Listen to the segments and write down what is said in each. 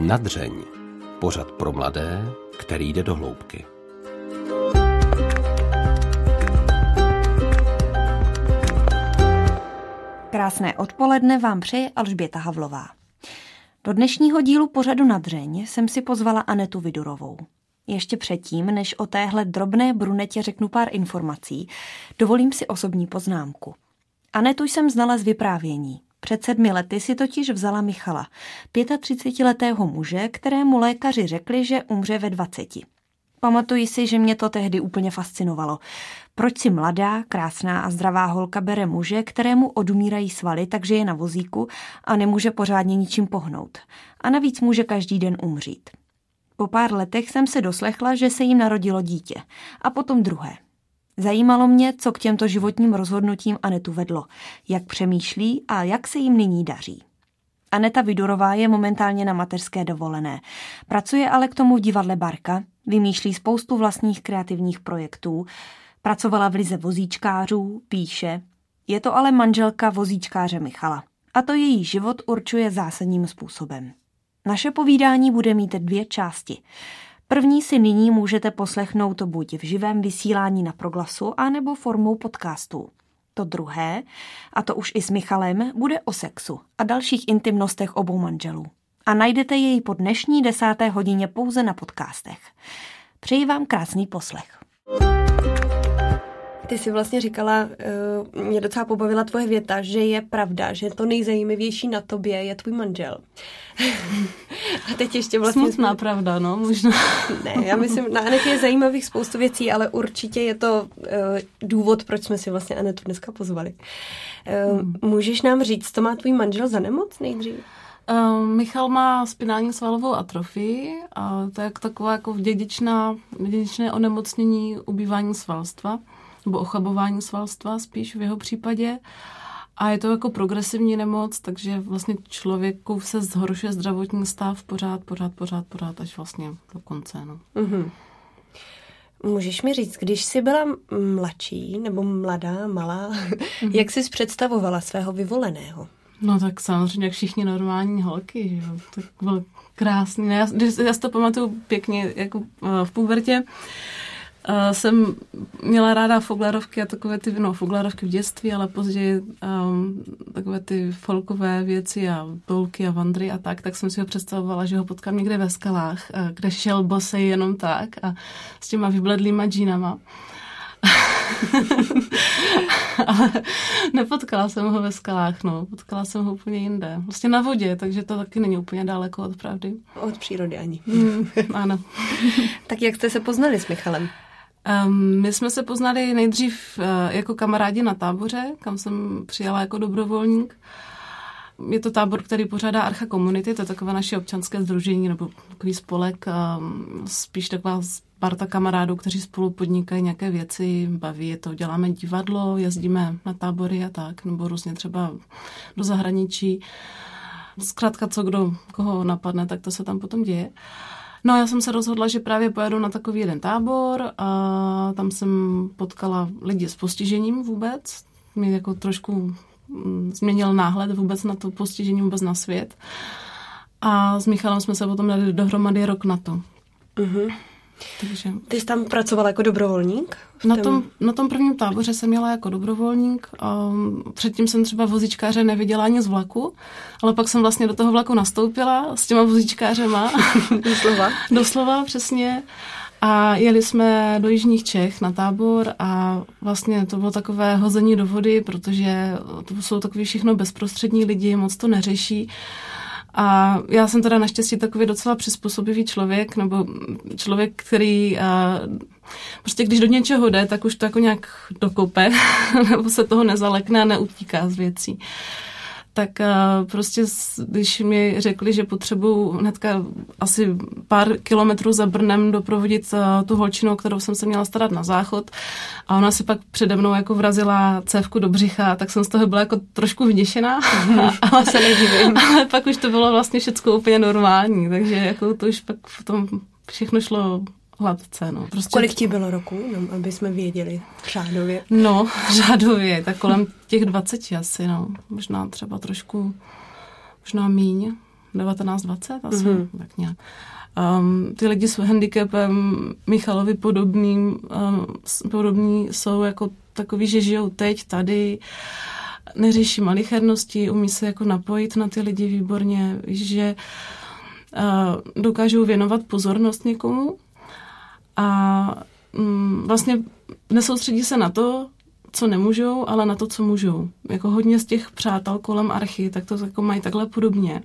Nadřeň. Pořad pro mladé, který jde do hloubky. Krásné odpoledne vám přeje Alžběta Havlová. Do dnešního dílu pořadu Nadřeň jsem si pozvala Anetu Vidurovou. Ještě předtím, než o téhle drobné brunetě řeknu pár informací, dovolím si osobní poznámku. Anetu jsem znala z vyprávění. Před sedmi lety si totiž vzala Michala, 35-letého muže, kterému lékaři řekli, že umře ve 20. Pamatuji si, že mě to tehdy úplně fascinovalo. Proč si mladá, krásná a zdravá holka bere muže, kterému odumírají svaly, takže je na vozíku a nemůže pořádně ničím pohnout. A navíc může každý den umřít. Po pár letech jsem se doslechla, že se jim narodilo dítě. A potom druhé. Zajímalo mě, co k těmto životním rozhodnutím Anetu vedlo, jak přemýšlí a jak se jim nyní daří. Aneta Vidurová je momentálně na mateřské dovolené. Pracuje ale k tomu v divadle Barka, vymýšlí spoustu vlastních kreativních projektů, pracovala v lize vozíčkářů, píše. Je to ale manželka vozíčkáře Michala. A to její život určuje zásadním způsobem. Naše povídání bude mít dvě části. První si nyní můžete poslechnout buď v živém vysílání na proglasu, anebo formou podcastu. To druhé, a to už i s Michalem, bude o sexu a dalších intimnostech obou manželů. A najdete jej po dnešní desáté hodině pouze na podcastech. Přeji vám krásný poslech. Ty jsi vlastně říkala, uh, mě docela pobavila tvoje věta, že je pravda, že to nejzajímavější na tobě je tvůj manžel. A teď ještě vlastně... Smutná jsme... pravda, no, možná. ne, já myslím, na Anetě je zajímavých spoustu věcí, ale určitě je to uh, důvod, proč jsme si vlastně Anetu dneska pozvali. Uh, hmm. Můžeš nám říct, co má tvůj manžel za nemoc nejdřív? Michal má spinální svalovou atrofii a to je taková jako dědičná, dědičné onemocnění ubývání svalstva nebo ochabování svalstva spíš v jeho případě. A je to jako progresivní nemoc, takže vlastně člověku se zhoršuje zdravotní stav pořád, pořád, pořád, pořád, až vlastně do konce. No. Mm-hmm. Můžeš mi říct, když jsi byla mladší nebo mladá, malá, mm-hmm. jak jsi představovala svého vyvoleného? No tak samozřejmě, jak všichni normální holky, že jo. Tak byl krásný. Já, já si to pamatuju pěkně, jako eh, v pubertě. Uh, jsem měla ráda foglarovky a takové ty, no foglarovky v dětství, ale později um, takové ty folkové věci a polky a vandry a tak, tak jsem si ho představovala, že ho potkám někde ve skalách, uh, kde šel bosej jenom tak a s těma vybledlýma džínama. ale nepotkala jsem ho ve skalách, no. Potkala jsem ho úplně jinde. Vlastně na vodě, takže to taky není úplně daleko od pravdy. Od přírody ani. Mm, ano. tak jak jste se poznali s Michalem? Um, my jsme se poznali nejdřív uh, jako kamarádi na táboře, kam jsem přijela jako dobrovolník. Je to tábor, který pořádá Archa Community, to je takové naše občanské združení nebo takový spolek, um, spíš taková parta kamarádů, kteří spolu podnikají nějaké věci, baví je to, děláme divadlo, jezdíme na tábory a tak, nebo různě třeba do zahraničí. Zkrátka, co kdo, koho napadne, tak to se tam potom děje. No já jsem se rozhodla, že právě pojedu na takový jeden tábor a tam jsem potkala lidi s postižením vůbec. Mě jako trošku mm, změnil náhled vůbec na to postižení, vůbec na svět. A s Michalem jsme se potom dali dohromady rok na to. Uh-huh. Takže... Ty jsi tam pracovala jako dobrovolník? Na tom, na tom prvním táboře jsem měla jako dobrovolník. Um, předtím jsem třeba vozičkáře neviděla ani z vlaku, ale pak jsem vlastně do toho vlaku nastoupila s těma vozičkářema. Doslova? Doslova, přesně. A jeli jsme do Jižních Čech na tábor a vlastně to bylo takové hození do vody, protože to jsou takový všechno bezprostřední lidi, moc to neřeší. A já jsem teda naštěstí takový docela přizpůsobivý člověk, nebo člověk, který uh, prostě když do něčeho jde, tak už to jako nějak dokope, nebo se toho nezalekne a neutíká z věcí. Tak uh, prostě když mi řekli, že potřebuju hnedka asi pár kilometrů za Brnem doprovodit uh, tu holčinu, kterou jsem se měla starat na záchod a ona si pak přede mnou jako vrazila cévku do břicha, tak jsem z toho byla jako trošku vděšená. ale se nedivím. Ale pak už to bylo vlastně všechno úplně normální, takže jako to už pak v tom všechno šlo hladce. No. Prostě... Kolik ti bylo roku, no, aby jsme věděli řádově? No, řádově, tak kolem těch 20 asi, no. Možná třeba trošku, možná míň. 19-20 asi, mm-hmm. tak nějak. Um, ty lidi s handicapem Michalovi podobným, um, podobný jsou jako takový, že žijou teď, tady, neřeší malichernosti, umí se jako napojit na ty lidi výborně, že uh, dokážou věnovat pozornost někomu a um, vlastně nesoustředí se na to, co nemůžou, ale na to, co můžou. Jako hodně z těch přátel kolem archy, tak to jako mají takhle podobně.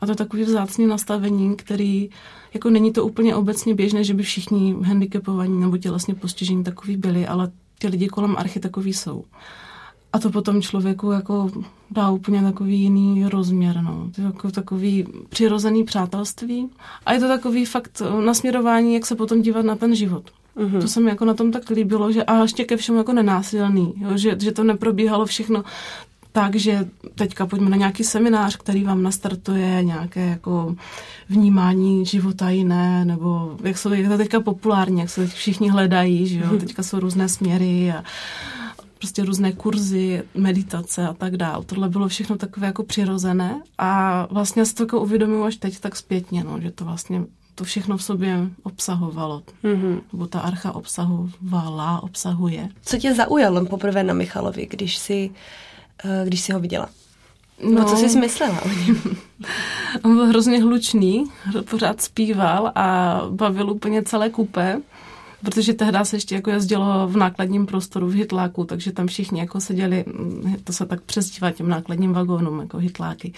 A to je takový vzácný nastavení, který jako není to úplně obecně běžné, že by všichni handicapovaní nebo tělesně postižení takový byli, ale ty lidi kolem archy takový jsou. A to potom člověku jako dá úplně takový jiný rozměr, no. To je jako takový přirozený přátelství. A je to takový fakt nasměrování, jak se potom dívat na ten život. Mm-hmm. To se mi jako na tom tak líbilo, že a ještě ke všemu jako nenásilný, jo, že, že to neprobíhalo všechno tak, že teďka pojďme na nějaký seminář, který vám nastartuje nějaké jako vnímání života jiné, nebo jak, jsou, jak to teďka populární, jak se teď všichni hledají, že jo, mhm. teďka jsou různé směry a prostě různé kurzy, meditace a tak dál. Tohle bylo všechno takové jako přirozené a vlastně si to jako uvědomuji až teď tak zpětně, no, že to vlastně to všechno v sobě obsahovalo. Mm-hmm. Nebo ta archa obsahovala, obsahuje. Co tě zaujalo poprvé na Michalovi, když si, eh, když si ho viděla? No, co jsi myslela o něm? On byl hrozně hlučný, pořád zpíval a bavil úplně celé kupé, protože tehdy se ještě jako jezdilo v nákladním prostoru v Hitláku, takže tam všichni jako seděli, hm, to se tak přezdívá těm nákladním vagónům, jako Hitláky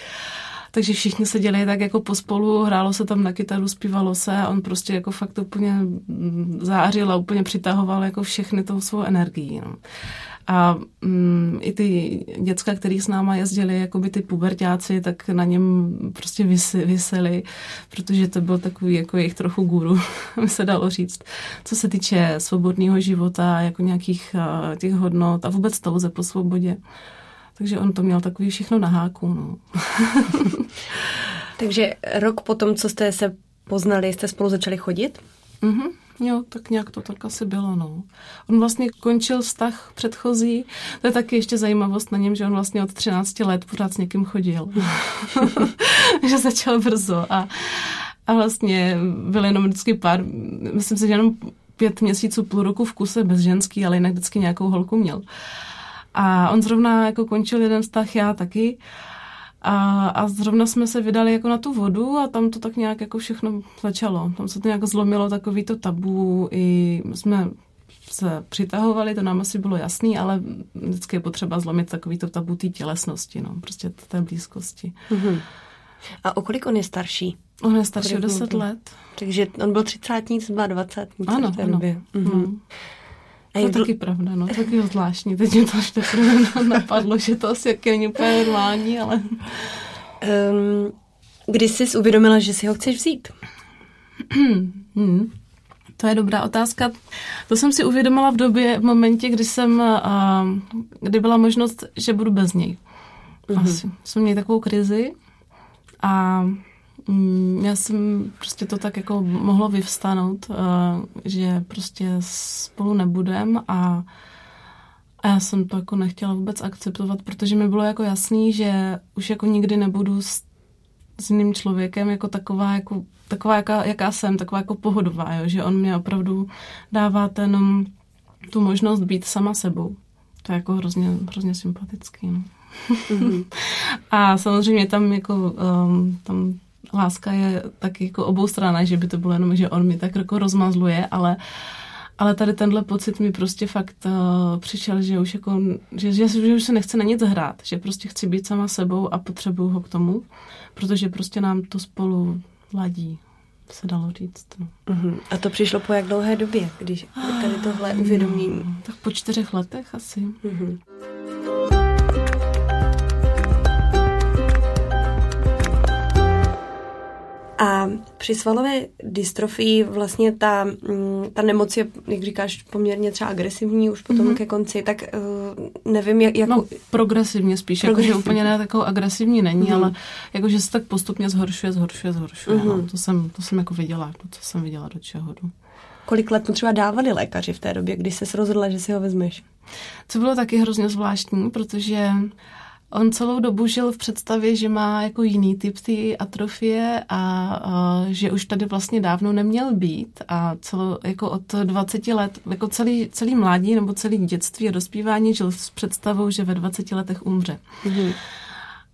takže všichni seděli tak jako pospolu, hrálo se tam na kytaru, zpívalo se a on prostě jako fakt úplně mm, zářil a úplně přitahoval jako všechny tou svou energií. No. A mm, i ty děcka, který s náma jezdili, jako by ty pubertáci, tak na něm prostě vyseli, vyseli, protože to byl takový jako jejich trochu guru, by se dalo říct. Co se týče svobodného života, jako nějakých uh, těch hodnot a vůbec touze po svobodě. Takže on to měl takový všechno na háku. No. Takže rok potom, co jste se poznali, jste spolu začali chodit? Mhm. Jo, tak nějak to tak asi bylo, no. On vlastně končil vztah předchozí, to je taky ještě zajímavost na něm, že on vlastně od 13 let pořád s někým chodil. že začal brzo a, a vlastně byl jenom vždycky pár, myslím si, že jenom pět měsíců, půl roku v kuse bez ženský, ale jinak vždycky nějakou holku měl. A on zrovna jako končil jeden vztah, já taky. A, a zrovna jsme se vydali jako na tu vodu a tam to tak nějak jako všechno začalo. Tam se to nějak zlomilo takový to tabu i jsme se přitahovali, to nám asi bylo jasný, ale vždycky je potřeba zlomit takový to tabu té tělesnosti, no, prostě té blízkosti. Mm-hmm. A o kolik on je starší? On je starší o 10 let. Takže on byl třicátník, byla 20. Ano, ano. Mm-hmm. A to je taky pravda, no, taky zvláštní. Teď mě to až teprve napadlo, že to asi jak není úplně normální, ale... Um, kdy jsi uvědomila, že si ho chceš vzít? hmm. To je dobrá otázka. To jsem si uvědomila v době, v momentě, kdy jsem, uh, kdy byla možnost, že budu bez něj. Mm-hmm. Asi. Jsem měla takovou krizi a Mm, já jsem prostě to tak jako mohlo vyvstanout, uh, že prostě spolu nebudem a, a já jsem to jako nechtěla vůbec akceptovat, protože mi bylo jako jasný, že už jako nikdy nebudu s, s jiným člověkem jako taková, jako, taková jaká, jaká jsem, taková jako pohodová, jo? že on mě opravdu dává ten, tu možnost být sama sebou. To je jako hrozně, hrozně sympatický. No. Mm-hmm. a samozřejmě tam jako um, tam láska je tak jako obou strana, že by to bylo jenom, že on mi tak jako rozmazluje, ale ale tady tenhle pocit mi prostě fakt uh, přišel, že už jako, že, že, že už se nechce na nic hrát, že prostě chci být sama sebou a potřebuju ho k tomu, protože prostě nám to spolu ladí, se dalo říct. No. Uh-huh. A to přišlo po jak dlouhé době, když tady tohle uvědomění? No, tak po čtyřech letech asi. Uh-huh. A při svalové dystrofii vlastně ta, mm, ta nemoc je, jak říkáš, poměrně třeba agresivní už potom mm-hmm. ke konci, tak uh, nevím, jak... jak... No, progresivně spíš, progresivně. jakože úplně ne takovou agresivní není, mm-hmm. ale jakože se tak postupně zhoršuje, zhoršuje, zhoršuje. Mm-hmm. No. To, jsem, to jsem jako viděla, to, co jsem viděla do čeho jdu. Kolik let mu třeba dávali lékaři v té době, kdy se rozhodla, že si ho vezmeš? Co bylo taky hrozně zvláštní, protože On celou dobu žil v představě, že má jako jiný typ ty atrofie a, a že už tady vlastně dávno neměl být a celo, jako od 20 let, jako celý, celý mládí nebo celý dětství a dospívání žil s představou, že ve 20 letech umře. Mm-hmm.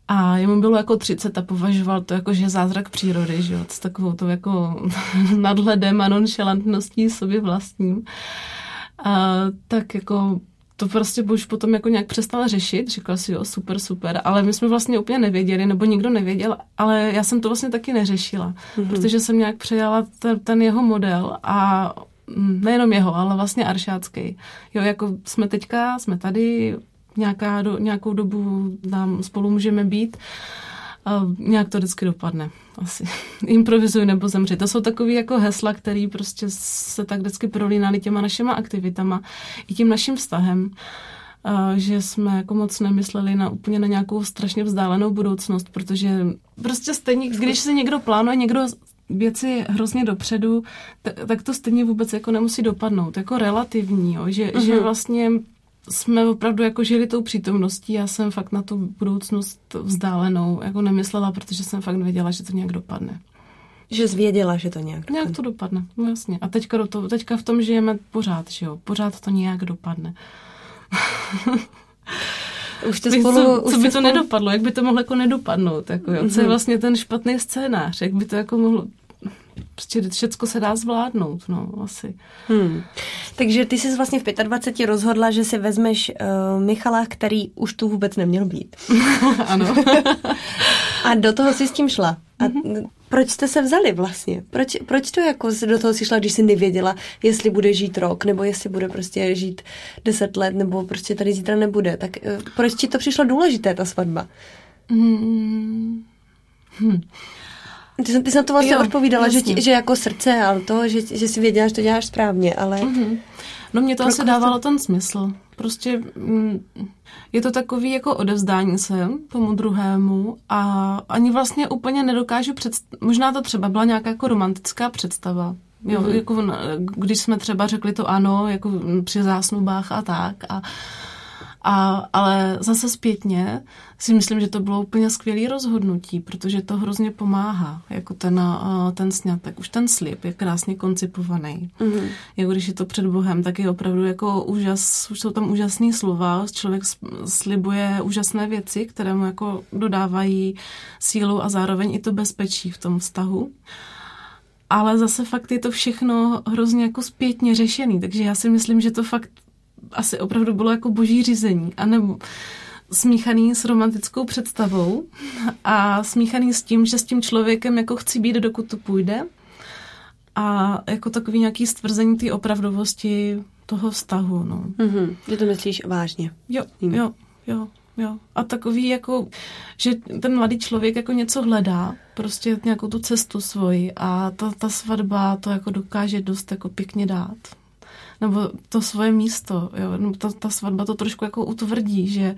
A jemu bylo jako 30 a považoval to jako, že je zázrak přírody, že jo, s takovou to jako nadhledem a nonšalantností sobě vlastním. A tak jako to prostě už potom jako nějak přestala řešit, říkala si, jo, super, super, ale my jsme vlastně úplně nevěděli, nebo nikdo nevěděl, ale já jsem to vlastně taky neřešila, mm-hmm. protože jsem nějak přejala ten, ten jeho model a nejenom jeho, ale vlastně aršácký. Jo, jako jsme teďka, jsme tady, nějaká do, nějakou dobu nám spolu můžeme být, a nějak to vždycky dopadne. Asi. Improvizuj nebo zemři. To jsou takové jako hesla, které prostě se tak vždycky prolínaly těma našima aktivitama i tím naším vztahem. A že jsme jako moc nemysleli na úplně na nějakou strašně vzdálenou budoucnost, protože prostě stejně, když si někdo plánuje, někdo věci hrozně dopředu, tak to stejně vůbec jako nemusí dopadnout. Jako relativní, jo? Že, uh-huh. že mhm. vlastně jsme opravdu jako žili tou přítomností. Já jsem fakt na tu budoucnost vzdálenou jako nemyslela, protože jsem fakt věděla, že to nějak dopadne. Že zvěděla, že to nějak dopadne. Nějak to dopadne, no jasně. A teďka, do to, teďka v tom žijeme pořád, že jo. Pořád to nějak dopadne. Už to spolu, co, už co by to spolu... nedopadlo, jak by to mohlo jako nedopadnout, jako, jo? co je mhm. vlastně ten špatný scénář, jak by to jako mohlo, prostě všecko se dá zvládnout, no, asi. Hmm. Takže ty jsi vlastně v 25 rozhodla, že si vezmeš uh, Michala, který už tu vůbec neměl být. ano. a do toho si s tím šla. A mm-hmm. proč jste se vzali vlastně? Proč, proč to jako do toho si šla, když jsi nevěděla, jestli bude žít rok, nebo jestli bude prostě žít deset let, nebo prostě tady zítra nebude? Tak uh, proč ti to přišlo důležité, ta svatba? Mm. Hm. Ty, jsi, ty jsi na to vlastně jo, odpovídala, že, že jako srdce a to, že, že jsi věděla, že to děláš správně, ale... Mm-hmm. No mě to asi dávalo ten smysl. Prostě mm, je to takový jako odevzdání se tomu druhému a ani vlastně úplně nedokážu představit, možná to třeba byla nějaká jako romantická představa, Jo, mm-hmm. jako, když jsme třeba řekli to ano, jako při zásnubách a tak. A, a, ale zase zpětně si myslím, že to bylo úplně skvělé rozhodnutí, protože to hrozně pomáhá, jako ten, ten snětek. Už ten slib je krásně koncipovaný. Mm-hmm. Jako když je to před Bohem, tak je opravdu jako úžas, už jsou tam úžasné slova, člověk slibuje úžasné věci, které mu jako dodávají sílu a zároveň i to bezpečí v tom vztahu ale zase fakt je to všechno hrozně jako zpětně řešený, takže já si myslím, že to fakt asi opravdu bylo jako boží řízení, anebo smíchaný s romantickou představou a smíchaný s tím, že s tím člověkem jako chci být, dokud to půjde a jako takový nějaký stvrzení té opravdovosti toho vztahu, no. Mm-hmm. Že to myslíš vážně. Jo, mm. jo, jo, jo. A takový jako, že ten mladý člověk jako něco hledá, prostě nějakou tu cestu svoji a ta, ta svatba to jako dokáže dost jako pěkně dát nebo to svoje místo. Jo? No, ta, ta svatba to trošku jako utvrdí, že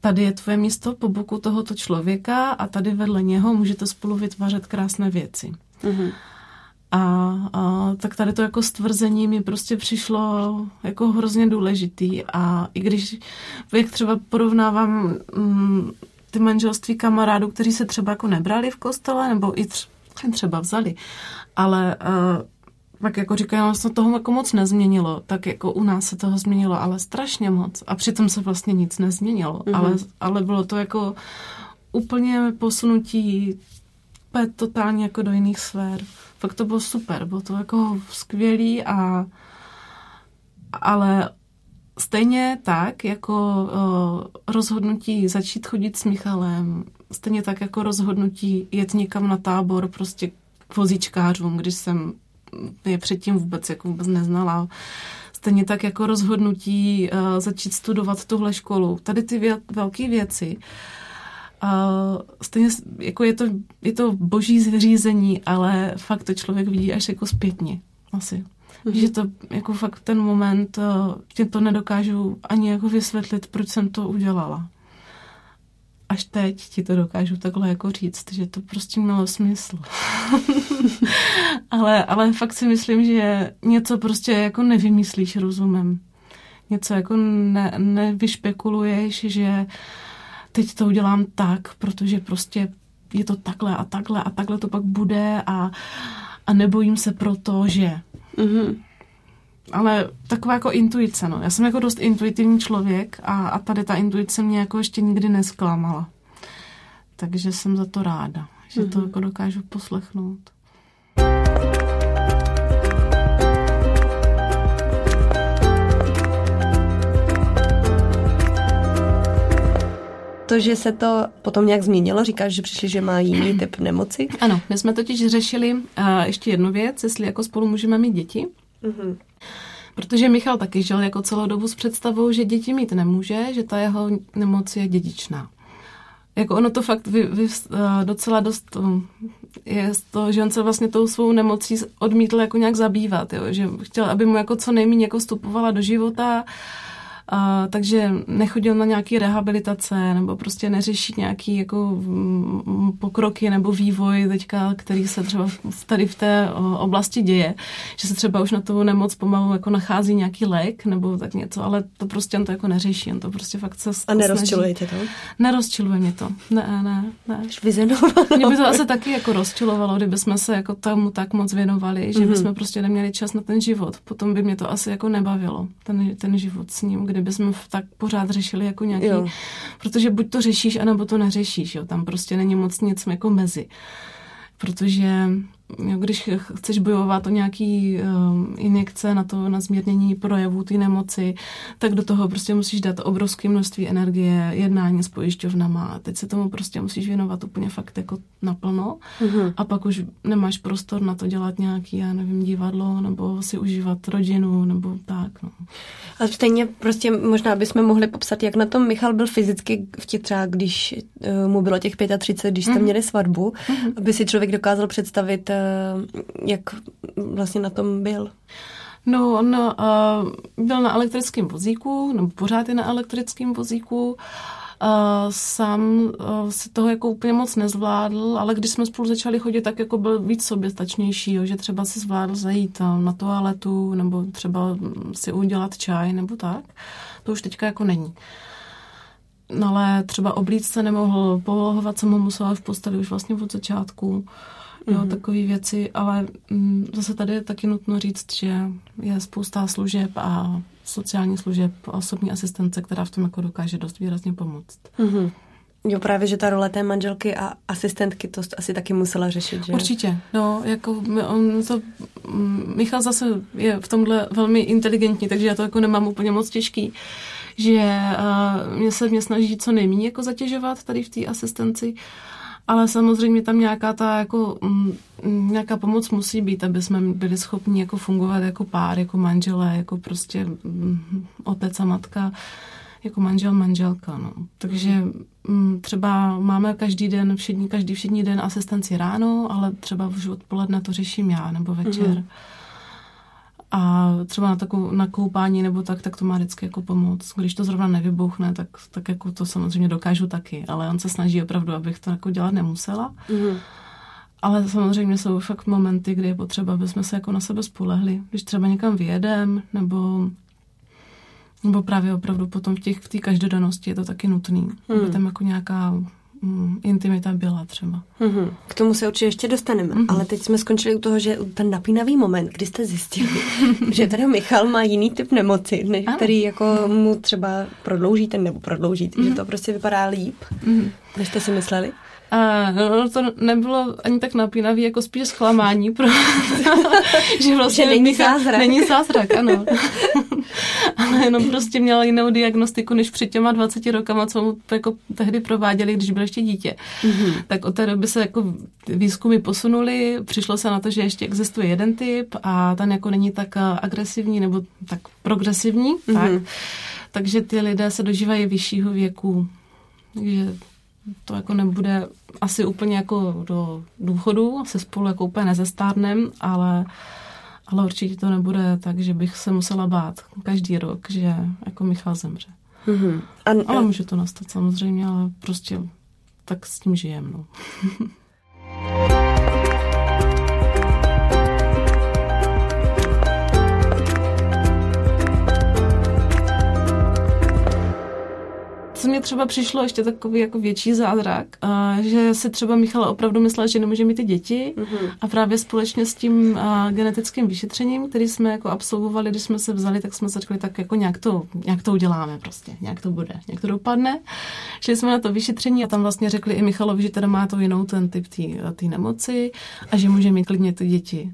tady je tvoje místo po boku tohoto člověka a tady vedle něho můžete spolu vytvářet krásné věci. Mm-hmm. A, a tak tady to jako stvrzení mi prostě přišlo jako hrozně důležitý a i když, jak třeba porovnávám mm, ty manželství kamarádů, kteří se třeba jako nebrali v kostele, nebo i třeba vzali, ale uh, pak jako říkám, se toho jako moc nezměnilo, tak jako u nás se toho změnilo, ale strašně moc. A přitom se vlastně nic nezměnilo, mm-hmm. ale, ale bylo to jako úplně posunutí totálně jako do jiných sfér. Fakt to bylo super, bylo to jako skvělý a ale stejně tak jako uh, rozhodnutí začít chodit s Michalem, stejně tak jako rozhodnutí jet někam na tábor prostě k vozíčkářům, když jsem je předtím vůbec jako vůbec neznala. Stejně tak jako rozhodnutí uh, začít studovat tuhle školu. Tady ty vě- velké věci. Uh, stejně jako je to, je to boží zřízení, ale fakt to člověk vidí až jako zpětně. Asi. Mm-hmm. Že to jako fakt ten moment, uh, že to nedokážu ani jako vysvětlit, proč jsem to udělala až teď ti to dokážu takhle jako říct, že to prostě mělo smysl. ale, ale fakt si myslím, že něco prostě jako nevymyslíš rozumem. Něco jako ne, nevyšpekuluješ, že teď to udělám tak, protože prostě je to takhle a takhle a takhle to pak bude a, a nebojím se proto, že. Mm-hmm. Ale taková jako intuice, no. Já jsem jako dost intuitivní člověk a, a tady ta intuice mě jako ještě nikdy nesklamala. Takže jsem za to ráda, že mm-hmm. to jako dokážu poslechnout. to, že se to potom nějak změnilo, říkáš, že přišli, že má jiný typ nemoci? Ano, my jsme totiž řešili uh, ještě jednu věc, jestli jako spolu můžeme mít děti. Uh-huh. Protože Michal taky žil jako celou dobu s představou, že děti mít nemůže, že ta jeho nemoc je dědičná. Jako ono to fakt vy, vy, uh, docela dost um, je to, že on se vlastně tou svou nemocí odmítl jako nějak zabývat, jo? že chtěl, aby mu jako co nejméně jako vstupovala do života, a, takže nechodil na nějaký rehabilitace nebo prostě neřeší nějaký jako mm, pokroky nebo vývoj teďka, který se třeba tady v té oblasti děje, že se třeba už na tu nemoc pomalu jako nachází nějaký lék nebo tak něco, ale to prostě on to jako neřeší, on to prostě fakt se A nerozčiluje tě to? Nerozčiluje mě to, ne, ne, ne. Mě by to asi taky jako rozčilovalo, kdyby jsme se jako tomu tak moc věnovali, že mm-hmm. bychom prostě neměli čas na ten život. Potom by mě to asi jako nebavilo, ten, ten život s ním, kdy kdybychom tak pořád řešili jako nějaký, jo. protože buď to řešíš, anebo to neřešíš, jo, tam prostě není moc nic jako mezi. Protože když chceš bojovat o nějaký um, injekce na to, na zmírnění projevů té nemoci, tak do toho prostě musíš dát obrovské množství energie, jednání s pojišťovnama a teď se tomu prostě musíš věnovat úplně fakt jako naplno mm-hmm. a pak už nemáš prostor na to dělat nějaký, já nevím, divadlo nebo si užívat rodinu nebo tak, no. A stejně prostě možná bychom mohli popsat, jak na tom Michal byl fyzicky v těch třeba, když uh, mu bylo těch 35, když jste mm-hmm. měli svatbu, mm-hmm. aby si člověk dokázal představit Eh, jak vlastně na tom byl? No, on uh, byl na elektrickém vozíku, nebo pořád je na elektrickém vozíku. Uh, sám uh, si toho jako úplně moc nezvládl, ale když jsme spolu začali chodit, tak jako byl víc soběstačnější, jo, že třeba si zvládl zajít na toaletu, nebo třeba si udělat čaj, nebo tak. To už teďka jako není. No ale třeba oblíct se nemohl, polohovat jsem ho musela v posteli už vlastně od začátku. Uh, jo, mm-hmm. takové věci, ale mm, zase tady je taky nutno říct, že je spousta služeb a sociální služeb osobní asistence, která v tom jako dokáže dost výrazně pomoct. Mm-hmm. Jo, právě, že ta role té manželky a asistentky to asi taky musela řešit, že? Určitě, no, jako on to, mm, Michal zase je v tomhle velmi inteligentní, takže já to jako nemám úplně moc těžký, že uh, mě se mě snaží co nejméně jako zatěžovat tady v té asistenci, ale samozřejmě tam nějaká ta jako, m, mm, nějaká pomoc musí být, aby jsme byli schopni jako fungovat jako pár, jako manželé, jako prostě mm, otec a matka, jako manžel, manželka. No. Takže mm, třeba máme každý den, všední, každý všední den asistenci ráno, ale třeba už odpoledne to řeším já nebo večer. Mm-hmm a třeba na takovou na koupání nebo tak, tak to má vždycky jako pomoc. Když to zrovna nevybuchne, tak, tak jako to samozřejmě dokážu taky, ale on se snaží opravdu, abych to jako dělat nemusela. Mm-hmm. Ale samozřejmě jsou fakt momenty, kdy je potřeba, aby jsme se jako na sebe spolehli. Když třeba někam vyjedem, nebo nebo právě opravdu potom v té v každodennosti je to taky nutný, mm. aby tam jako nějaká mm, intimita byla třeba. Mm-hmm. K tomu se určitě ještě dostaneme, mm-hmm. ale teď jsme skončili u toho, že ten napínavý moment, kdy jste zjistili, že tady Michal má jiný typ nemoci, než ano. který jako mu třeba prodloužíte nebo prodloužíte, mm-hmm. že to prostě vypadá líp, mm-hmm. než jste si mysleli. A no, to nebylo ani tak napínavý, jako spíš zklamání, pro, že vlastně že není Michal, zázrak. Není zázrak, ano. Ale jenom prostě měla jinou diagnostiku, než před těma 20 rokama, co mu jako tehdy prováděli, když byl ještě dítě. Mm-hmm. Tak od té doby se jako výzkumy posunuly, přišlo se na to, že ještě existuje jeden typ a ten jako není tak agresivní nebo tak progresivní. Mm-hmm. Tak. Takže ty lidé se dožívají vyššího věku. Takže to jako nebude asi úplně jako do důchodu, asi spolu jako úplně nezestárnem, ale, ale určitě to nebude tak, že bych se musela bát každý rok, že jako Michal zemře. Mm-hmm. A, ale může to nastat samozřejmě, ale prostě tak s tím žijem. No. co mě třeba přišlo ještě takový jako větší zázrak, že si třeba Michal opravdu myslel, že nemůže mít ty děti mm-hmm. a právě společně s tím genetickým vyšetřením, který jsme jako absolvovali, když jsme se vzali, tak jsme se řekli, tak jako nějak to, nějak to uděláme prostě, nějak to bude, nějak to dopadne. Šli jsme na to vyšetření a tam vlastně řekli i Michalovi, že teda má to jinou ten typ té nemoci a že může mít klidně ty děti.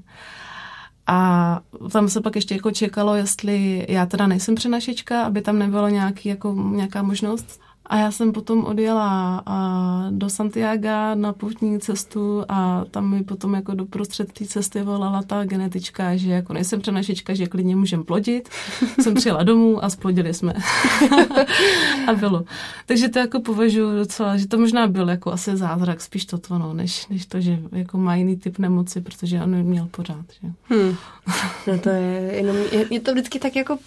A tam se pak ještě jako čekalo, jestli já teda nejsem přenašečka, aby tam nebylo nějaký, jako, nějaká možnost a já jsem potom odjela do Santiago na poutní cestu a tam mi potom jako do prostřed té cesty volala ta genetička, že jako nejsem přenašička, že klidně můžem plodit. jsem přijela domů a splodili jsme. a bylo. Takže to jako považuji docela, že to možná byl jako asi zázrak, spíš to, no, než, než to, že jako má jiný typ nemoci, protože on měl pořád. Že? Hmm. No to je jenom, je, je to vždycky tak jako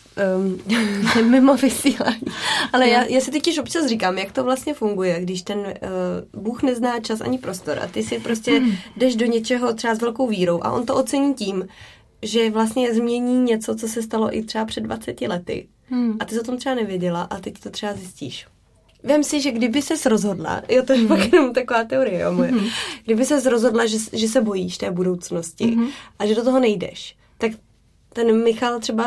um, mimo vysílání. Ale já, já si totiž občas říkám, jak to vlastně funguje, když ten uh, Bůh nezná čas ani prostor a ty si prostě hmm. jdeš do něčeho třeba s velkou vírou a on to ocení tím, že vlastně změní něco, co se stalo i třeba před 20 lety. Hmm. A ty o tom třeba nevěděla a teď to třeba zjistíš. Vem si, že kdyby ses rozhodla, jo, to je mm. pak jenom taková teorie, jo, moje. Mm. Kdyby ses rozhodla, že, že se bojíš té budoucnosti mm. a že do toho nejdeš, tak ten Michal třeba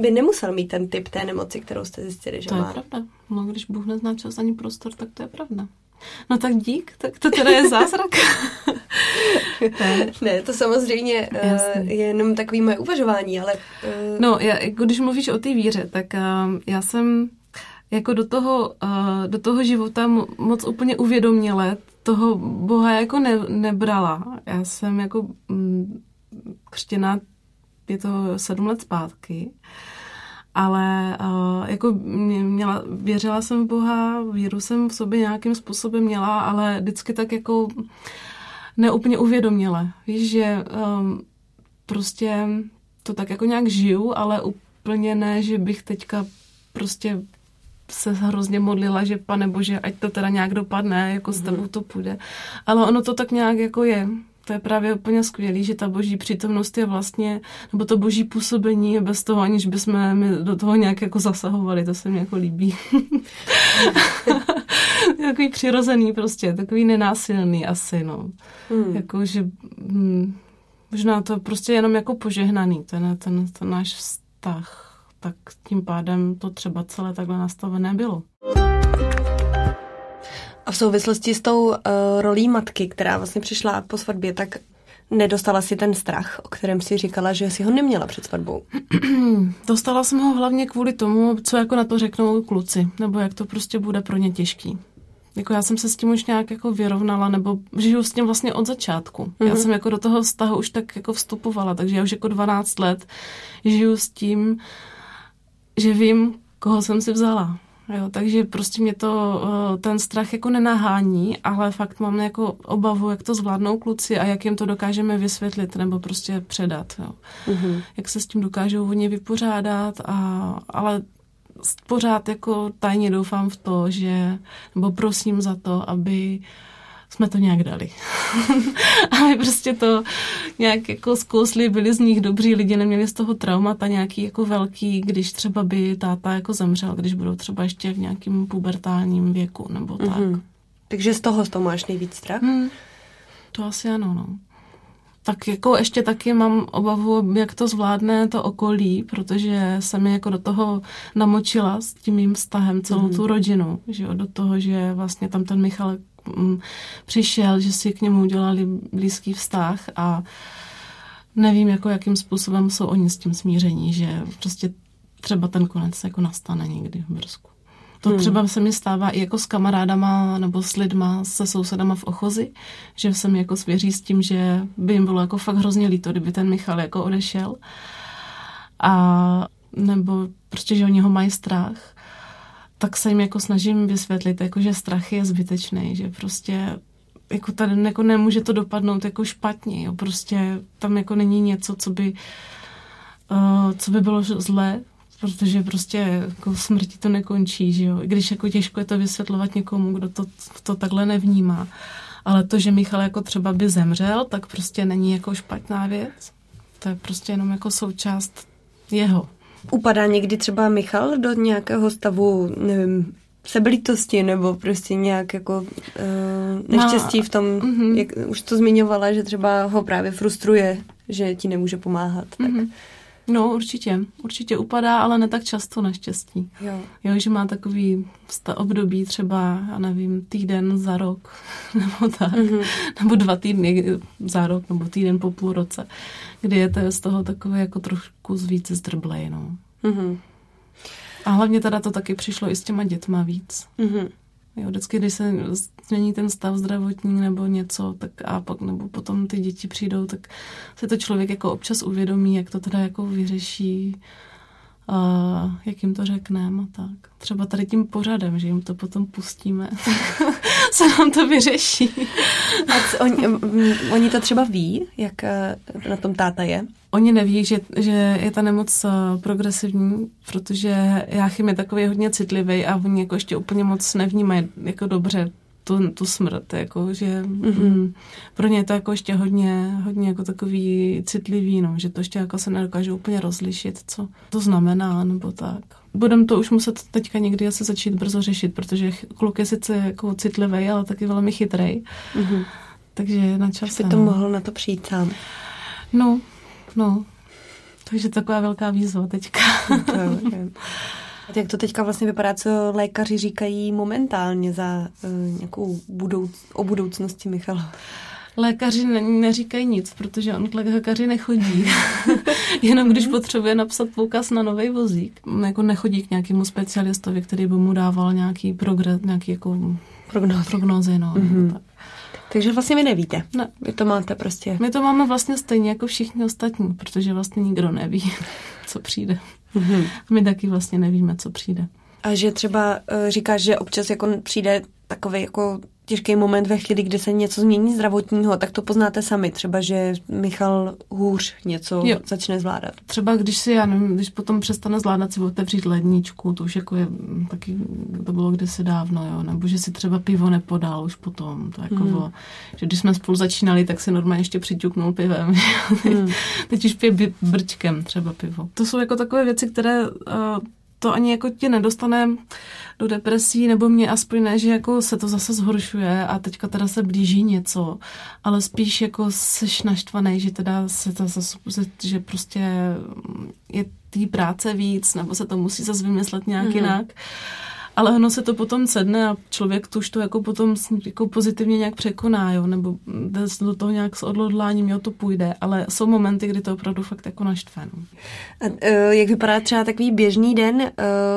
by nemusel mít ten typ té nemoci, kterou jste zjistili, že to má. To je pravda. No, když Bůh nezná čas ani prostor, tak to je pravda. No tak dík, tak to teda je zázrak. ne. to samozřejmě uh, je jenom takový moje uvažování, ale... Uh... No, já, jako když mluvíš o té víře, tak uh, já jsem jako do toho, uh, do toho života moc úplně uvědoměle toho Boha jako ne, nebrala. Já jsem jako mm, křtěná je to sedm let zpátky, ale uh, jako měla, věřila jsem v Boha, víru jsem v sobě nějakým způsobem měla, ale vždycky tak jako neúplně uvědoměle. Víš, že um, prostě to tak jako nějak žiju, ale úplně ne, že bych teďka prostě se hrozně modlila, že pane bože, ať to teda nějak dopadne, jako mm-hmm. s tebou mhm. to půjde. Ale ono to tak nějak jako je to je právě úplně skvělý, že ta boží přítomnost je vlastně, nebo to boží působení je bez toho, aniž bychom my do toho nějak jako zasahovali, to se mi jako líbí. takový přirozený prostě, takový nenásilný asi, no. Hmm. Jako, že hm, možná to prostě jenom jako požehnaný, ten, ten, ten náš vztah, tak tím pádem to třeba celé takhle nastavené bylo. A v souvislosti s tou uh, rolí matky, která vlastně přišla po svatbě, tak nedostala si ten strach, o kterém si říkala, že si ho neměla před svatbou? Dostala jsem ho hlavně kvůli tomu, co jako na to řeknou kluci, nebo jak to prostě bude pro ně těžký. Jako já jsem se s tím už nějak jako vyrovnala, nebo žiju s tím vlastně od začátku. Mm-hmm. Já mhm. jsem jako do toho vztahu už tak jako vstupovala, takže já už jako 12 let žiju s tím, že vím, koho jsem si vzala. Jo, takže prostě mě to, eh, ten strach jako nenahání, ale fakt mám jako obavu, jak to zvládnou kluci a jak jim to dokážeme vysvětlit nebo prostě předat. Jo. Mm-hmm. Jak se s tím dokážou oni vypořádat, a, ale pořád jako tajně doufám v to, že, nebo prosím za to, aby uh, jsme to nějak dali. Ale prostě to nějak jako zkousli, byli z nich dobří lidi, neměli z toho traumata nějaký jako velký, když třeba by táta jako zemřel, když budou třeba ještě v nějakém pubertálním věku nebo tak. Mm-hmm. Takže z toho z toho máš nejvíc strach? Hmm. To asi ano, no. Tak jako ještě taky mám obavu, jak to zvládne to okolí, protože jsem je jako do toho namočila s tím mým vztahem celou mm. tu rodinu, že jo, do toho, že vlastně tam ten Michal přišel, že si k němu udělali blízký vztah a nevím, jako jakým způsobem jsou oni s tím smíření, že prostě třeba ten konec jako nastane někdy v Brzku. To hmm. třeba se mi stává i jako s kamarádama nebo s lidma, se sousedama v Ochozi, že se mi jako svěří s tím, že by jim bylo jako fakt hrozně líto, kdyby ten Michal jako odešel. A nebo prostě, že oni ho mají strach tak se jim jako snažím vysvětlit, jako že strach je zbytečný, že prostě jako tady jako nemůže to dopadnout jako špatně, jo. prostě tam jako není něco, co by, uh, co by bylo zlé, protože prostě jako smrti to nekončí, že jo, když jako těžko je to vysvětlovat někomu, kdo to, to takhle nevnímá. Ale to, že Michal jako třeba by zemřel, tak prostě není jako špatná věc. To je prostě jenom jako součást jeho. Upadá někdy třeba Michal do nějakého stavu, nevím, sebelítosti nebo prostě nějak jako uh, neštěstí v tom, mm-hmm. jak už to zmiňovala, že třeba ho právě frustruje, že ti nemůže pomáhat. Tak. Mm-hmm. No, určitě. Určitě upadá, ale ne tak často naštěstí. Jo. jo že má takový období třeba, já nevím, týden za rok, nebo tak, mm-hmm. nebo dva týdny za rok, nebo týden po půl roce, kdy je to z toho takové jako trošku více zdrblej, no. Mm-hmm. A hlavně teda to taky přišlo i s těma dětma víc. Mm-hmm. Jo, vždycky, když se změní ten stav zdravotní nebo něco, tak a pak nebo potom ty děti přijdou, tak se to člověk jako občas uvědomí, jak to teda jako vyřeší, a jak jim to řekneme a tak. Třeba tady tím pořadem, že jim to potom pustíme, se nám to vyřeší. A oni, oni to třeba ví, jak eh, na tom táta je? Oni neví, že, že je ta nemoc eh, progresivní, protože Jáchym je takový hodně citlivý a oni jako ještě úplně moc nevnímají jako dobře tu, tu smrt, jako, že mm-hmm. mm, pro ně je to jako ještě hodně, hodně jako takový citlivý, no, že to ještě jako se nedokáže úplně rozlišit, co to znamená, nebo tak. Budeme to už muset teďka někdy asi začít brzo řešit, protože kluk je sice jako citlivý, ale taky velmi chytrý. Mm-hmm. Takže na čase. By to no. mohl na to přijít sám. No, no. Takže taková velká výzva teďka. Jak to teďka vlastně vypadá, co lékaři říkají momentálně za uh, nějakou budouc- o budoucnosti Michala? Lékaři ne- neříkají nic, protože on k lékaři nechodí. Jenom když mhm. potřebuje napsat poukaz na nový vozík. Jako nechodí k nějakému specialistovi, který by mu dával nějaký progres, nějaký jako prognózy. prognózy no, mm-hmm. tak. Takže vlastně vy nevíte. Ne. Vy to máte prostě. My to máme vlastně stejně jako všichni ostatní, protože vlastně nikdo neví, co přijde. Mm-hmm. My taky vlastně nevíme, co přijde. A že třeba uh, říkáš, že občas jako přijde takový jako těžký moment ve chvíli, kdy se něco změní zdravotního, tak to poznáte sami. Třeba, že Michal hůř něco jo. začne zvládat. Třeba když si, já nevím, když potom přestane zvládat si otevřít ledničku, to už jako je taky, to bylo kdysi dávno, jo, nebo že si třeba pivo nepodal už potom, to jako hmm. bylo, že když jsme spolu začínali, tak se normálně ještě přiťuknul pivem. Hmm. Teď už pije brčkem třeba pivo. To jsou jako takové věci, které uh, to ani jako tě nedostane do depresí, nebo mě aspoň ne, že jako se to zase zhoršuje a teďka teda se blíží něco, ale spíš jako seš naštvaný, že teda se to zase, že prostě je té práce víc, nebo se to musí zase vymyslet nějak mm-hmm. jinak ale ono se to potom sedne a člověk to už to jako potom jako pozitivně nějak překoná, jo, nebo do toho nějak s odhodláním, jo, to půjde, ale jsou momenty, kdy to opravdu fakt jako naštve. No. A uh, jak vypadá třeba takový běžný den uh,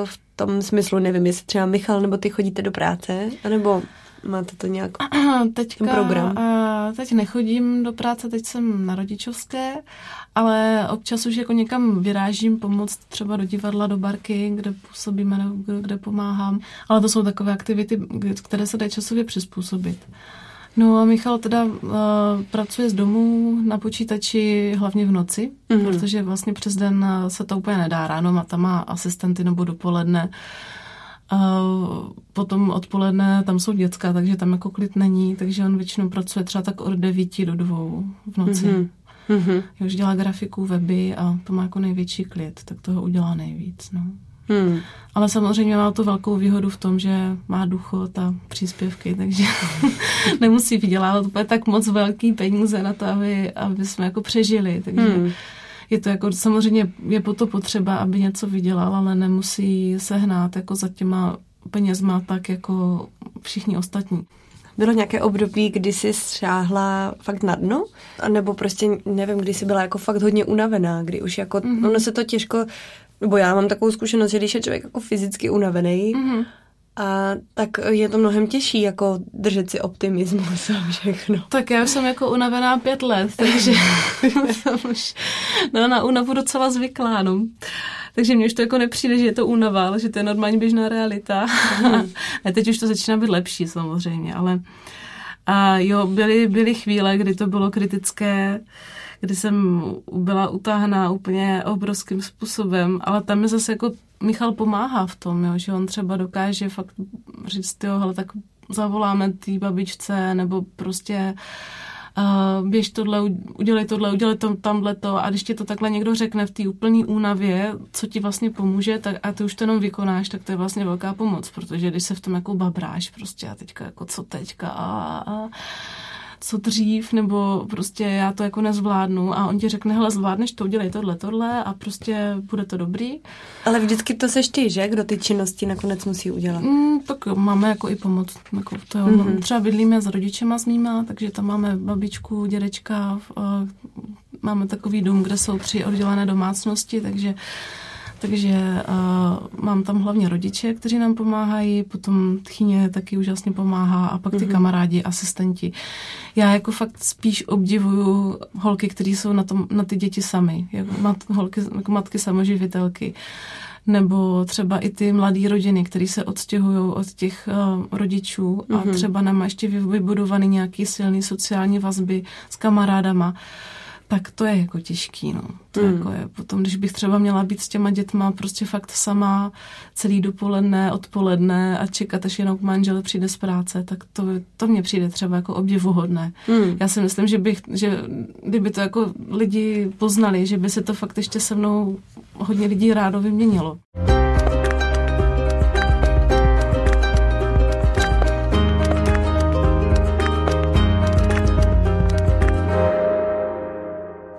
v tom smyslu, nevím, jestli třeba Michal nebo ty chodíte do práce, anebo máte to nějak Teďka, program? Uh, teď nechodím do práce, teď jsem na rodičovské, ale občas už jako někam vyrážím pomoct třeba do divadla, do barky, kde působíme nebo kde pomáhám. Ale to jsou takové aktivity, které se dají časově přizpůsobit. No a Michal teda uh, pracuje z domu na počítači hlavně v noci, mm-hmm. protože vlastně přes den se to úplně nedá. Ráno má tam má asistenty nebo dopoledne. Uh, potom odpoledne tam jsou děcka, takže tam jako klid není, takže on většinou pracuje třeba tak od 9 do 2 v noci. Mm-hmm. Mm-hmm. Už dělá grafiku, weby a to má jako největší klid, tak toho udělá nejvíc. No. Hmm. Ale samozřejmě má to velkou výhodu v tom, že má duchot a příspěvky, takže nemusí vydělávat úplně tak moc velký peníze na to, aby, aby jsme jako přežili. Takže hmm. Je to jako, samozřejmě je po to potřeba, aby něco vydělal, ale nemusí se hnát jako za těma penězma tak jako všichni ostatní. Bylo nějaké období, kdy jsi šáhla fakt na dno? A nebo prostě, nevím, kdy jsi byla jako fakt hodně unavená, kdy už jako, mm-hmm. ono se to těžko, nebo já mám takovou zkušenost, že když je člověk jako fyzicky unavený, mm-hmm. A tak je to mnohem těžší, jako držet si optimismus a všechno. Tak já jsem jako unavená pět let, takže jsem už no, na únavu docela zvyklá, no. Takže mně už to jako nepřijde, že je to únava, ale že to je normálně běžná realita. Mm. a teď už to začíná být lepší samozřejmě, ale a jo, byly, byly chvíle, kdy to bylo kritické, kdy jsem byla utáhná úplně obrovským způsobem, ale tam mi zase jako Michal pomáhá v tom, jo, že on třeba dokáže fakt říct, jo, hele, tak zavoláme té babičce, nebo prostě uh, běž tohle, udělej tohle, udělej to, tamhle to a když ti to takhle někdo řekne v té úplné únavě, co ti vlastně pomůže, tak a ty už to jenom vykonáš, tak to je vlastně velká pomoc, protože když se v tom jako babráš prostě a teďka jako co teďka a, a co dřív, nebo prostě já to jako nezvládnu a on ti řekne, hele, zvládneš to, udělej tohle, tohle a prostě bude to dobrý. Ale vždycky to seš ty, že? Kdo ty činnosti nakonec musí udělat? Mm, tak máme jako i pomoc. Jako to, mm-hmm. Třeba bydlíme s rodičema s mýma, takže tam máme babičku, dědečka, máme takový dům, kde jsou tři oddělené domácnosti, takže takže uh, mám tam hlavně rodiče, kteří nám pomáhají, potom tchyně taky úžasně pomáhá a pak ty mm-hmm. kamarádi, asistenti. Já jako fakt spíš obdivuju holky, které jsou na, tom, na ty děti sami, jako mat, holky, jako matky samoživitelky nebo třeba i ty mladé rodiny, které se odstěhují od těch uh, rodičů a mm-hmm. třeba nemá ještě vybudovaný nějaký silný sociální vazby s kamarádama. Uh, tak to je jako těžký, no. To mm. jako je potom, když bych třeba měla být s těma dětma prostě fakt sama celý dopoledne, odpoledne a čekat, až jenom manžel přijde z práce, tak to, to mně přijde třeba jako obdivuhodné. Mm. Já si myslím, že bych, že kdyby to jako lidi poznali, že by se to fakt ještě se mnou hodně lidí rádo vyměnilo.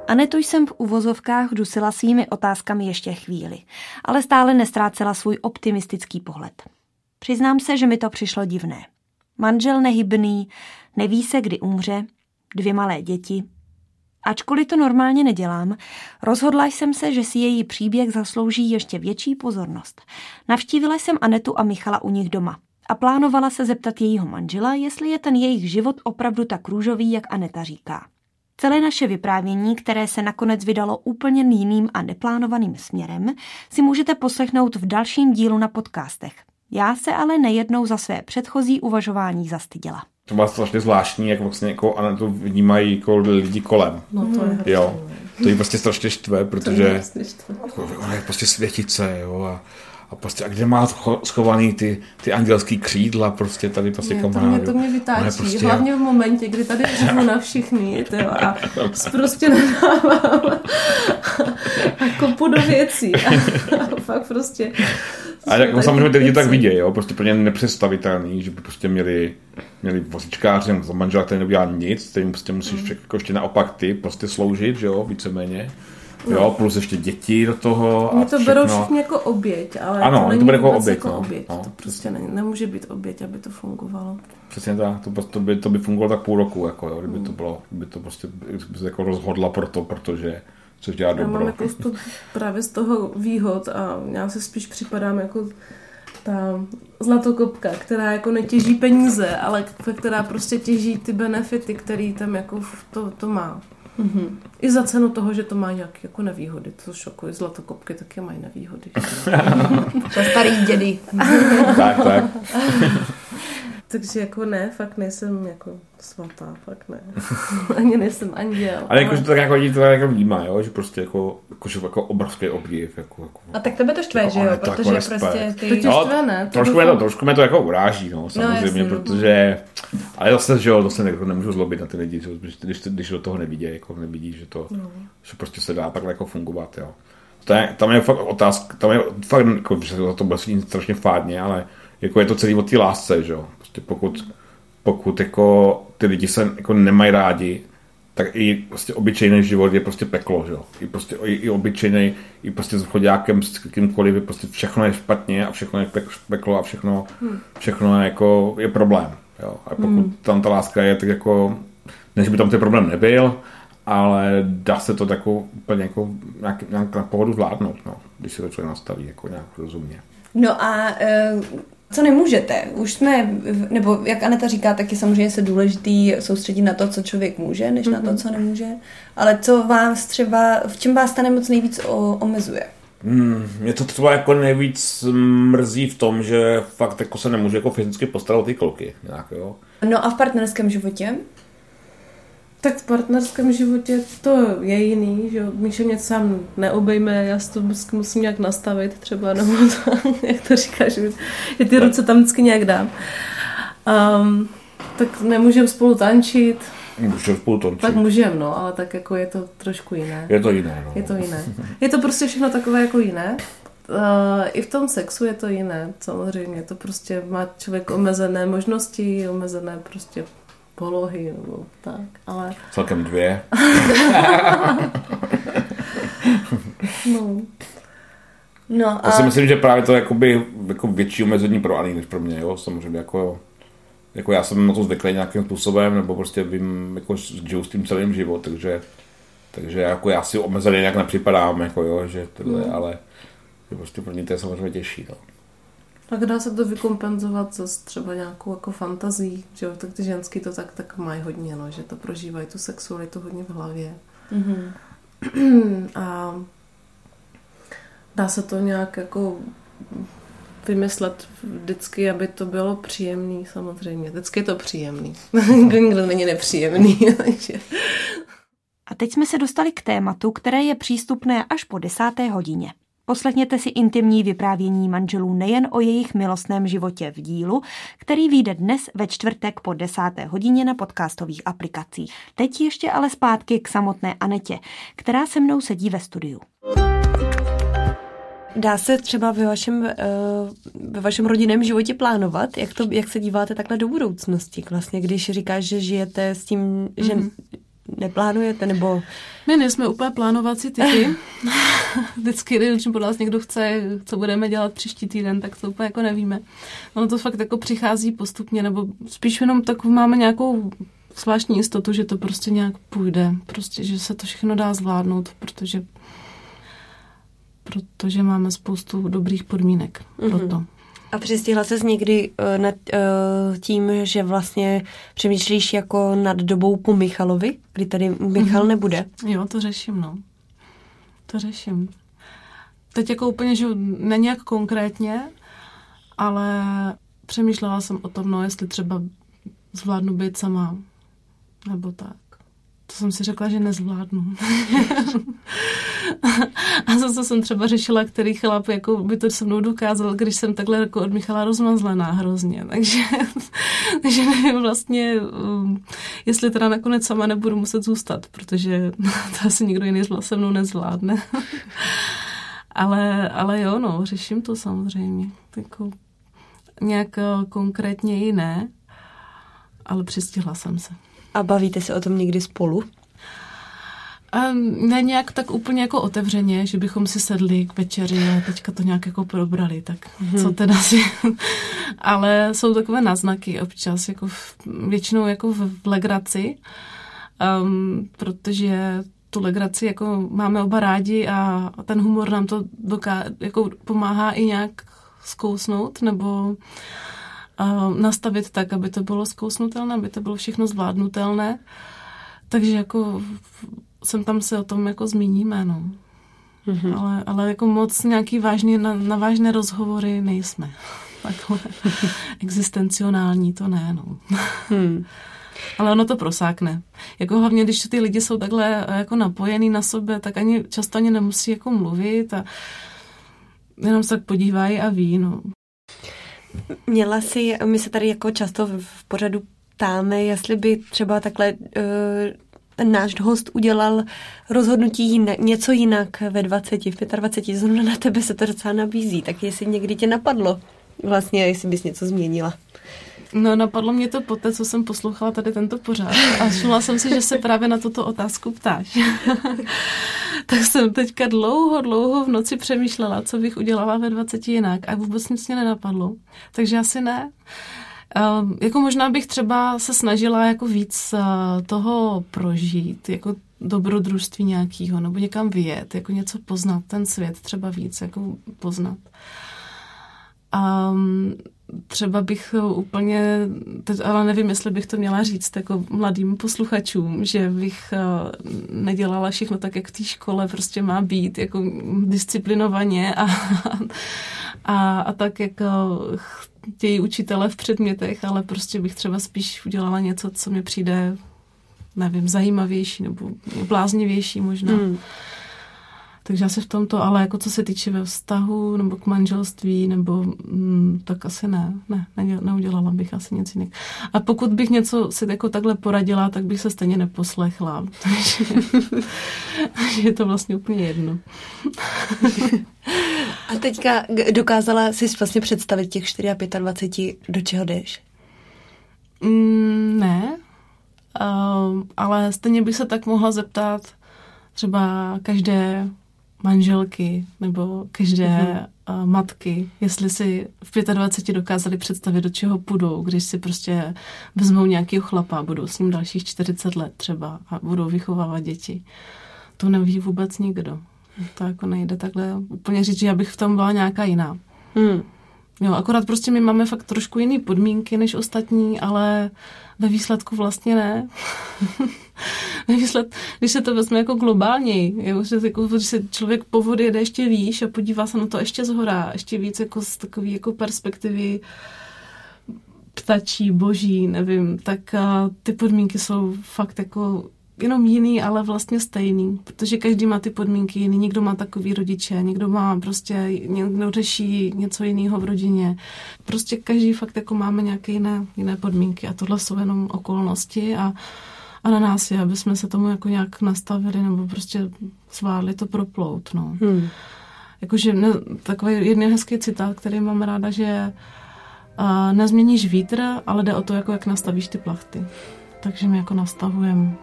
Anetu jsem v uvozovkách dusila svými otázkami ještě chvíli, ale stále nestrácela svůj optimistický pohled. Přiznám se, že mi to přišlo divné. Manžel nehybný, neví se, kdy umře, dvě malé děti. Ačkoliv to normálně nedělám, rozhodla jsem se, že si její příběh zaslouží ještě větší pozornost. Navštívila jsem Anetu a Michala u nich doma a plánovala se zeptat jejího manžela, jestli je ten jejich život opravdu tak růžový, jak Aneta říká. Celé naše vyprávění, které se nakonec vydalo úplně jiným a neplánovaným směrem, si můžete poslechnout v dalším dílu na podcastech. Já se ale nejednou za své předchozí uvažování zastyděla. To má strašně zvláštní, jak vlastně jako to vnímají jako lidi kolem. No to je jo. To jí prostě strašně štve, protože to je, štve. ona je prostě světice, jo, a a prostě a kde má schovaný ty, ty andělský křídla, prostě tady prostě kam to mě, to mě vytáčí, prostě hlavně v momentě, kdy tady řvu na všichni, tyjo, a prostě nedávám a kopu do věcí a, a fakt prostě a jako samozřejmě ty lidi tak vidějí, jo, prostě pro ně nepředstavitelný, že by prostě měli, měli vozíčkáře nebo manžela, který neudělá nic, který prostě musíš mm. jako ještě naopak ty prostě sloužit, že jo, víceméně. Jo, no. plus ještě děti do toho. Mě to všechno. berou všichni jako oběť, ale ano, to není to bude jako oběť. Jako no. oběť. No. To prostě ne, nemůže být oběť, aby to fungovalo. Přesně tak, to, to, by, to by fungovalo tak půl roku, jako, jo, kdyby to hmm. bylo, kdyby to prostě by se jako rozhodla pro to, protože což dělá dobro. Já mám jako to, právě z toho výhod a já se spíš připadám jako ta zlatokopka, která jako netěží peníze, ale která prostě těží ty benefity, který tam jako to, to má. Mm-hmm. I za cenu toho, že to má nějaké jako nevýhody. To šokuje zlatokopky taky mají nevýhody. to starý dědy. tak, tak. Takže jako ne, fakt nejsem jako svatá, fakt ne. ani nejsem anděl. Ale jakože to tak jako lidi to jako vnímá, jo? že prostě jako, jako, že jako obrovský obdiv. Jako, jako, a tak tebe to štve, jako, že jo? Protože jako prostě ty... To tě štve, ne? To trošku, mě to, trošku mě to jako uráží, no, samozřejmě, no, protože... Ale zase, že jo, to se jako nemůžu zlobit na ty lidi, když, když, když do toho nevidí, jako nevidí, že to, no. že prostě se dá takhle jako fungovat, jo. To je, tam je fakt otázka, tam je fakt, jako, že to bude strašně fádně, ale jako je to celý o té lásce, že jo. Prostě pokud, pokud jako ty lidi se jako nemají rádi, tak i prostě obyčejný život je prostě peklo, že jo. I prostě i, i obyčejný, i prostě s chodákem, s kýmkoliv, je prostě všechno je špatně a všechno je peklo a všechno, hmm. všechno je jako, je problém, jo. A pokud hmm. tam ta láska je, tak jako, ne, že by tam ten problém nebyl, ale dá se to jako úplně jako nějak, nějak na pohodu zvládnout, no, když se to člověk nastaví jako nějak rozumně. No a uh, co nemůžete? Už jsme, nebo jak Aneta říká, tak je samozřejmě se důležitý soustředit na to, co člověk může, než mm-hmm. na to, mhm. co nemůže. Ale co vás třeba, v čem vás ta nemoc nejvíc o, omezuje? Hmm, mě to třeba jako nejvíc mrzí v tom, že fakt jako se nemůže jako fyzicky postarat o ty kolky. Nějak, jo. No a v partnerském životě? Tak v partnerském životě to je jiný, že Míše mě sám neobejme, já si to musím nějak nastavit třeba, nebo to, jak to říkáš, že ty ruce tam vždycky nějak dám. Um, tak nemůžeme spolu tančit, Můžeme spolu tančit. Tak můžeme, no, ale tak jako je to trošku jiné. Je to jiné, no. Je to jiné. Je to prostě všechno takové jako jiné. Uh, I v tom sexu je to jiné, samozřejmě. To prostě má člověk omezené možnosti, omezené prostě polohy nebo tak, ale... Celkem dvě. no. No a... Já si myslím, že právě to je jakoby, jako větší omezení pro Ani než pro mě, jo, samozřejmě, jako, jako já jsem na to zvyklý nějakým způsobem, nebo prostě vím, jako žiju s tím celým život, takže, takže jako já si omezený nějak nepřipadám, jako jo, že tohle, mm. ale že prostě pro ně to je samozřejmě těžší, no. Tak dá se to vykompenzovat zase třeba nějakou jako fantazí, že jo, tak ty ženský to tak, tak mají hodně, no, že to prožívají tu sexualitu hodně v hlavě. Mm-hmm. A dá se to nějak jako vymyslet vždycky, aby to bylo příjemný, samozřejmě. Vždycky je to příjemný. Nikdo není nepříjemný. takže... A teď jsme se dostali k tématu, které je přístupné až po desáté hodině. Poslechněte si intimní vyprávění manželů nejen o jejich milostném životě v dílu, který vyjde dnes ve čtvrtek po desáté hodině na podcastových aplikacích. Teď ještě ale zpátky k samotné Anetě, která se mnou sedí ve studiu. Dá se třeba ve vašem, uh, ve vašem rodinném životě plánovat? Jak, to, jak se díváte takhle do budoucnosti? Vlastně, když říkáš, že žijete s tím, mm-hmm. že mhm. Neplánujete, nebo... My nejsme úplně plánovací typy. Vždycky, když po nás někdo chce, co budeme dělat příští týden, tak to úplně jako nevíme. Ono to fakt jako přichází postupně, nebo spíš jenom tak máme nějakou zvláštní jistotu, že to prostě nějak půjde. Prostě, že se to všechno dá zvládnout, protože protože máme spoustu dobrých podmínek mm-hmm. pro to. A přistihla ses někdy uh, nad uh, tím, že vlastně přemýšlíš jako nad dobou po Michalovi, kdy tady Michal mm-hmm. nebude? Jo, to řeším, no. To řeším. Teď jako úplně, že není jak konkrétně, ale přemýšlela jsem o tom, no, jestli třeba zvládnu být sama, nebo tak. To jsem si řekla, že nezvládnu. a zase jsem třeba řešila, který chlap jako by to se mnou dokázal, když jsem takhle jako od Michala rozmazlená hrozně. Takže, takže nevím vlastně, um, jestli teda nakonec sama nebudu muset zůstat, protože to asi nikdo jiný se mnou nezvládne. ale, ale jo, no, řeším to samozřejmě. Jako nějak eh, konkrétně i ne, ale přistihla jsem se. A bavíte se o tom někdy spolu? A ne nějak tak úplně jako otevřeně, že bychom si sedli k večeři a teďka to nějak jako probrali, tak hmm. co teda si... Ale jsou takové náznaky občas, jako v, většinou jako v legraci, um, protože tu legraci jako máme oba rádi a ten humor nám to doká, jako pomáhá i nějak zkousnout nebo nastavit tak, aby to bylo zkousnutelné, aby to bylo všechno zvládnutelné. Takže jako sem tam se o tom jako zmíníme, no. Mm-hmm. Ale, ale jako moc nějaký vážný, na, na vážné rozhovory nejsme. Takhle existencionální to ne, no. Hmm. Ale ono to prosákne. Jako hlavně, když ty lidi jsou takhle jako napojený na sebe, tak ani často ani nemusí jako mluvit a jenom se tak podívají a ví, no. Měla si, my se tady jako často v pořadu ptáme, jestli by třeba takhle ten náš host udělal rozhodnutí jinak, něco jinak ve 20, v 25, zrovna na tebe se to docela nabízí, tak jestli někdy tě napadlo, vlastně, jestli bys něco změnila. No, napadlo mě to poté, co jsem poslouchala tady tento pořád a všimla jsem si, že se právě na tuto otázku ptáš. tak jsem teďka dlouho, dlouho v noci přemýšlela, co bych udělala ve 20 jinak a vůbec nic mě nenapadlo. Takže asi ne. Uh, jako možná bych třeba se snažila jako víc uh, toho prožít, jako dobrodružství nějakého, nebo někam vyjet, jako něco poznat, ten svět třeba víc jako poznat. Um, třeba bych úplně, teď, ale nevím, jestli bych to měla říct jako mladým posluchačům, že bych uh, nedělala všechno tak, jak v té škole prostě má být, jako disciplinovaně a, a, a tak, jak uh, chtějí učitele v předmětech, ale prostě bych třeba spíš udělala něco, co mi přijde, nevím, zajímavější nebo bláznivější možná. Hmm. Takže asi v tomto, ale jako co se týče ve vztahu nebo k manželství, nebo mm, tak asi ne, ne, ne, neudělala bych asi nic jiného. A pokud bych něco si jako takhle poradila, tak bych se stejně neposlechla. Takže je to vlastně úplně jedno. A teďka dokázala si vlastně představit těch 24, do čeho jdeš? Mm, ne, uh, ale stejně bych se tak mohla zeptat třeba každé manželky nebo každé mm-hmm. uh, matky, jestli si v 25 dokázali představit, do čeho půjdou, když si prostě vezmou nějakého chlapa, budou s ním dalších 40 let třeba a budou vychovávat děti. To neví vůbec nikdo. To jako nejde takhle úplně říct, že já bych v tom byla nějaká jiná. Hmm. Jo, akorát prostě my máme fakt trošku jiné podmínky než ostatní, ale ve výsledku vlastně ne. ve výsled, když se to vezme jako globálně, jo, že jako, když se člověk po vody jede ještě výš a podívá se na to ještě zhora, ještě víc jako z takové jako perspektivy ptačí, boží, nevím, tak a ty podmínky jsou fakt jako jenom jiný, ale vlastně stejný, protože každý má ty podmínky jiný, někdo má takový rodiče, někdo má prostě, někdo řeší něco jiného v rodině. Prostě každý fakt jako máme nějaké jiné, jiné podmínky a tohle jsou jenom okolnosti a, a na nás je, aby jsme se tomu jako nějak nastavili nebo prostě zvládli to proplout, no. Hmm. Jakože ne, takový jeden hezký citát, který mám ráda, že uh, nezměníš vítr, ale jde o to, jako jak nastavíš ty plachty. Takže my jako nastavujeme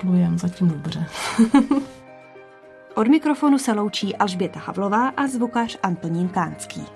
Plujem zatím dobře. Od mikrofonu se loučí Alžběta Havlová a zvukař Antonín Kánský.